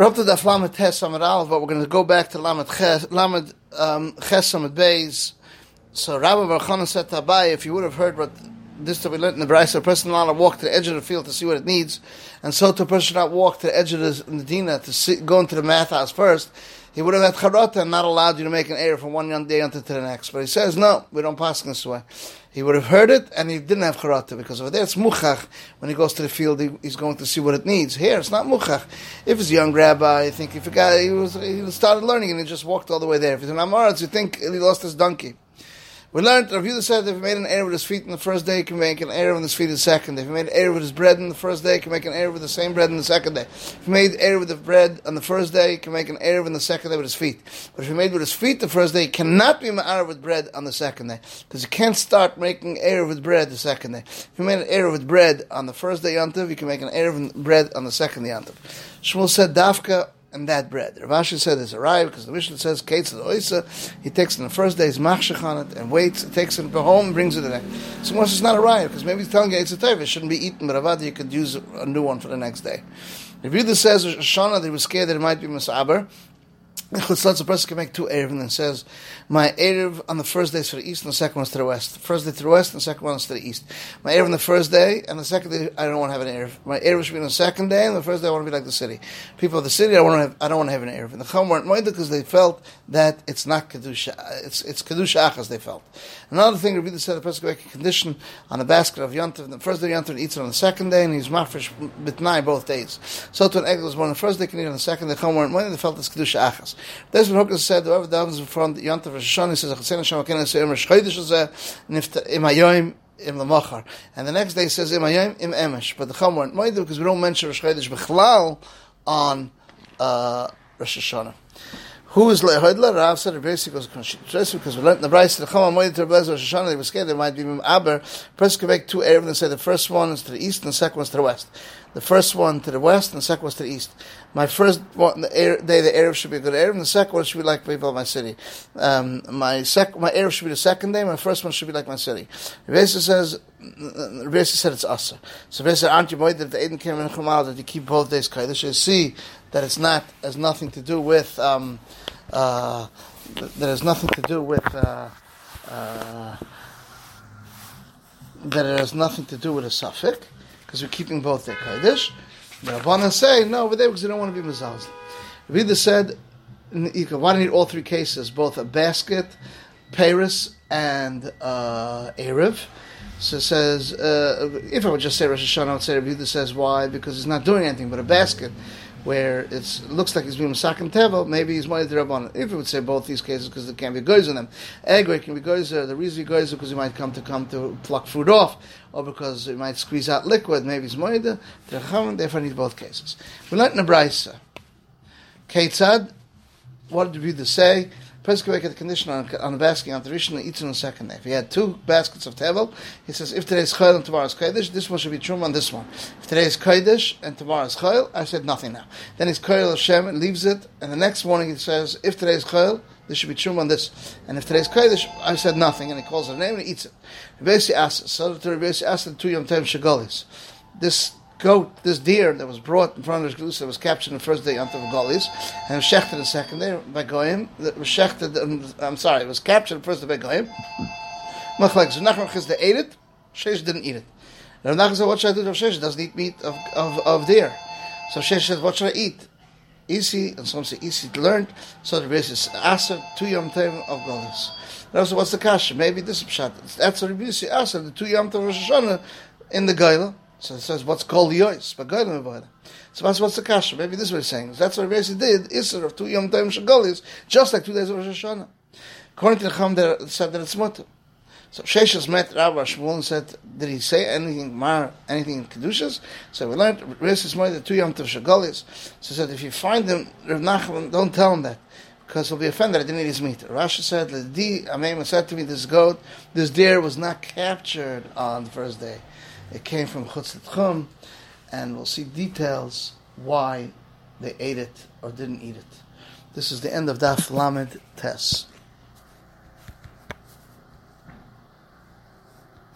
We're up to the Lamed Tes Samad Aleph, but we're going to go back to Lamed Ches, Lamed um, Ches Beis. So Rabbi Barchana said to Abai, if you would have heard what this that we learned in the Brisa, a person not walk to the edge of the field to see what it needs, and so to a person not walk to the edge of the Medina to see, go into the math house first, he would have had charata and not allowed you to make an error from one young day until the next. But he says, no, we don't pass this way. He would have heard it and he didn't have charata because over there it's muchach. When he goes to the field, he, he's going to see what it needs. Here, it's not muchach. If it's a young rabbi, I think if a guy, he, was, he started learning and he just walked all the way there. If it's an Amaretz, you think he lost his donkey. We learned, Rav Yehuda said, if he made an error with his feet in the first day, he can make an error with his feet in the second day. If he made an error with his bread in the first day, he can make an error with the same bread in the second day. If he made error with the bread on the first day, he can make an error in the second day with his feet. But if he made with his feet the first day, he cannot be ma'ar with bread on the second day. Because he can't start making error with bread the second day. If he made an error with bread on the first day yantiv, he can make an error with bread on the second day yantiv. Shmuel said, Dafka, and that bread. Rav Ashi said it's a rye because the Mishnah says Kates the Oisa. He takes it on the first day, he's machshech on it, and waits, takes it home, and brings it the next. So once it's not a rye because maybe he's telling you it's a tayv, it shouldn't be eaten, but Avad you could use a new one for the next day. Reader says Shana they were scared that it might be masaber. Chutzlatz, a person can make two Erev and then says, my Erev on the first day is to the east and the second one is to the west. The first day to the west and the second one is to the east. My Erev on the first day and the second day, I don't want to have an Erev. My Erev should be on the second day and the first day I want to be like the city. People of the city, I, want to have, I don't want to have an Erev. And the Chum weren't minded because they felt that it's not Kedusha, it's, it's Kedusha Achas they felt. Another thing, Rabbi said, the person can make a condition on a basket of Yantav, the first day Yantav eats it on the second day and he's mafresh bitnai both days. So to an egg was born on the first day, can eat on the second day, Chum weren't minded, they felt it's Kedusha Achas. That's what said, whoever davens in front of Yontav Rosh Hashanah, he says, Achatzin Hashem HaKen Hashem Rosh Chodesh Hazeh, Im Hayoim, Im Lamachar. And the next day he says, Im Hayoim, Im Emesh. But the Chum weren't Moedu, because we don't mention Rosh Chodesh Bechlal on uh, Rosh Hashanah. Who is lehodla? Rav said it basically goes because we learned the Brayse the Chama Moed to Rosh Hashanah. They were scared there might be Aber. Person can two erev and say the first one is to the east and the second one is to the west. The first one to the west and the second one to the east. My first one, the air, day the erev should be a good erev, and the second one should be like people of my city. Um, my sec, my erev should be the second day. My first one should be like my city. Rebbe says. Rebbe said it's asa. So Rebbe said, "Aren't you worried that the Eden came in Chumal that you keep both days kodesh?" You see that it's not has nothing to do with. Um, uh, that has nothing to do with uh, uh, that it has nothing to do with a suffix because we're keeping both their kaddish. The Rabbanan say no over there because they don't want to be mezalzel. Vida said you can why do you need all three cases, both a basket, Paris, and uh, Erev. So it says, uh, if I would just say Rosh Hashanah, I would say Rabbi says why because he's not doing anything but a basket where it looks like he's being Masakim Tevel, maybe he's Moed Rabban. If it would say both these cases because there can't be goys in them. Egg it can be goys The reason he goys because he might come to come to pluck food off, or because he might squeeze out liquid, maybe he's Moed. Therefore, need both cases. We learned in the Brisa. Ketzad, what did we say? Person can make a condition on, on a basket on the Rishon eats on the second. If he had two baskets of Tevel, he says, if today's Chayil and tomorrow's Kodesh, this one should be true on this one. If today's Kodesh and tomorrow's Chayil, I said nothing now. Then he's Chayil Hashem, leaves it, and the next morning he says, if today's Chayil, this should be true on this. And if today's Kodesh, I said nothing, and he calls it a name and he eats it. Rebbe asks, so to Rebbe asks the two Yom Tev Shagolis. This goat, this deer that was brought in front of the that was captured on the first day of Galis, and was shechted the second day by Goyim. That was shechted. Um, I'm sorry, it was captured the first day by Goyim. Machlek Nachman they ate it. Sheish didn't eat it. Rav said, "What should I do Sheish? Doesn't eat meat of, of, of deer." So Sheish said, "What should I eat?" Easy, and some say easy to learn. So the basis Aser two Yom Tov of Galis. Now, so what's the kasha? Maybe this is pshat. That's what Rabbi Aser the two Yom Tov Rosh Hashanah in the Gaila. So it says, what's called yois? So that's what's the kasha. Maybe this is what he's saying. That's what Rabbi did. Isser of two Yom Tov Shagolis, just like two days of Rosh Hashanah. According to the Chum, there said that it's mutter. So Sheshas met Rabbi Shmuel and said, did he say anything mar, anything in Kedushas? So we learned, Reis more the two Yom Tov Shagolis. So he said, if you find him, Rav Nachman, don't tell him that. Because he'll be offended, I didn't eat his meat. Rashi said, the Amema said to me, this goat, this deer was not captured on the first day. It came from Chutz and we'll see details why they ate it or didn't eat it. This is the end of Daf Lamed Tes.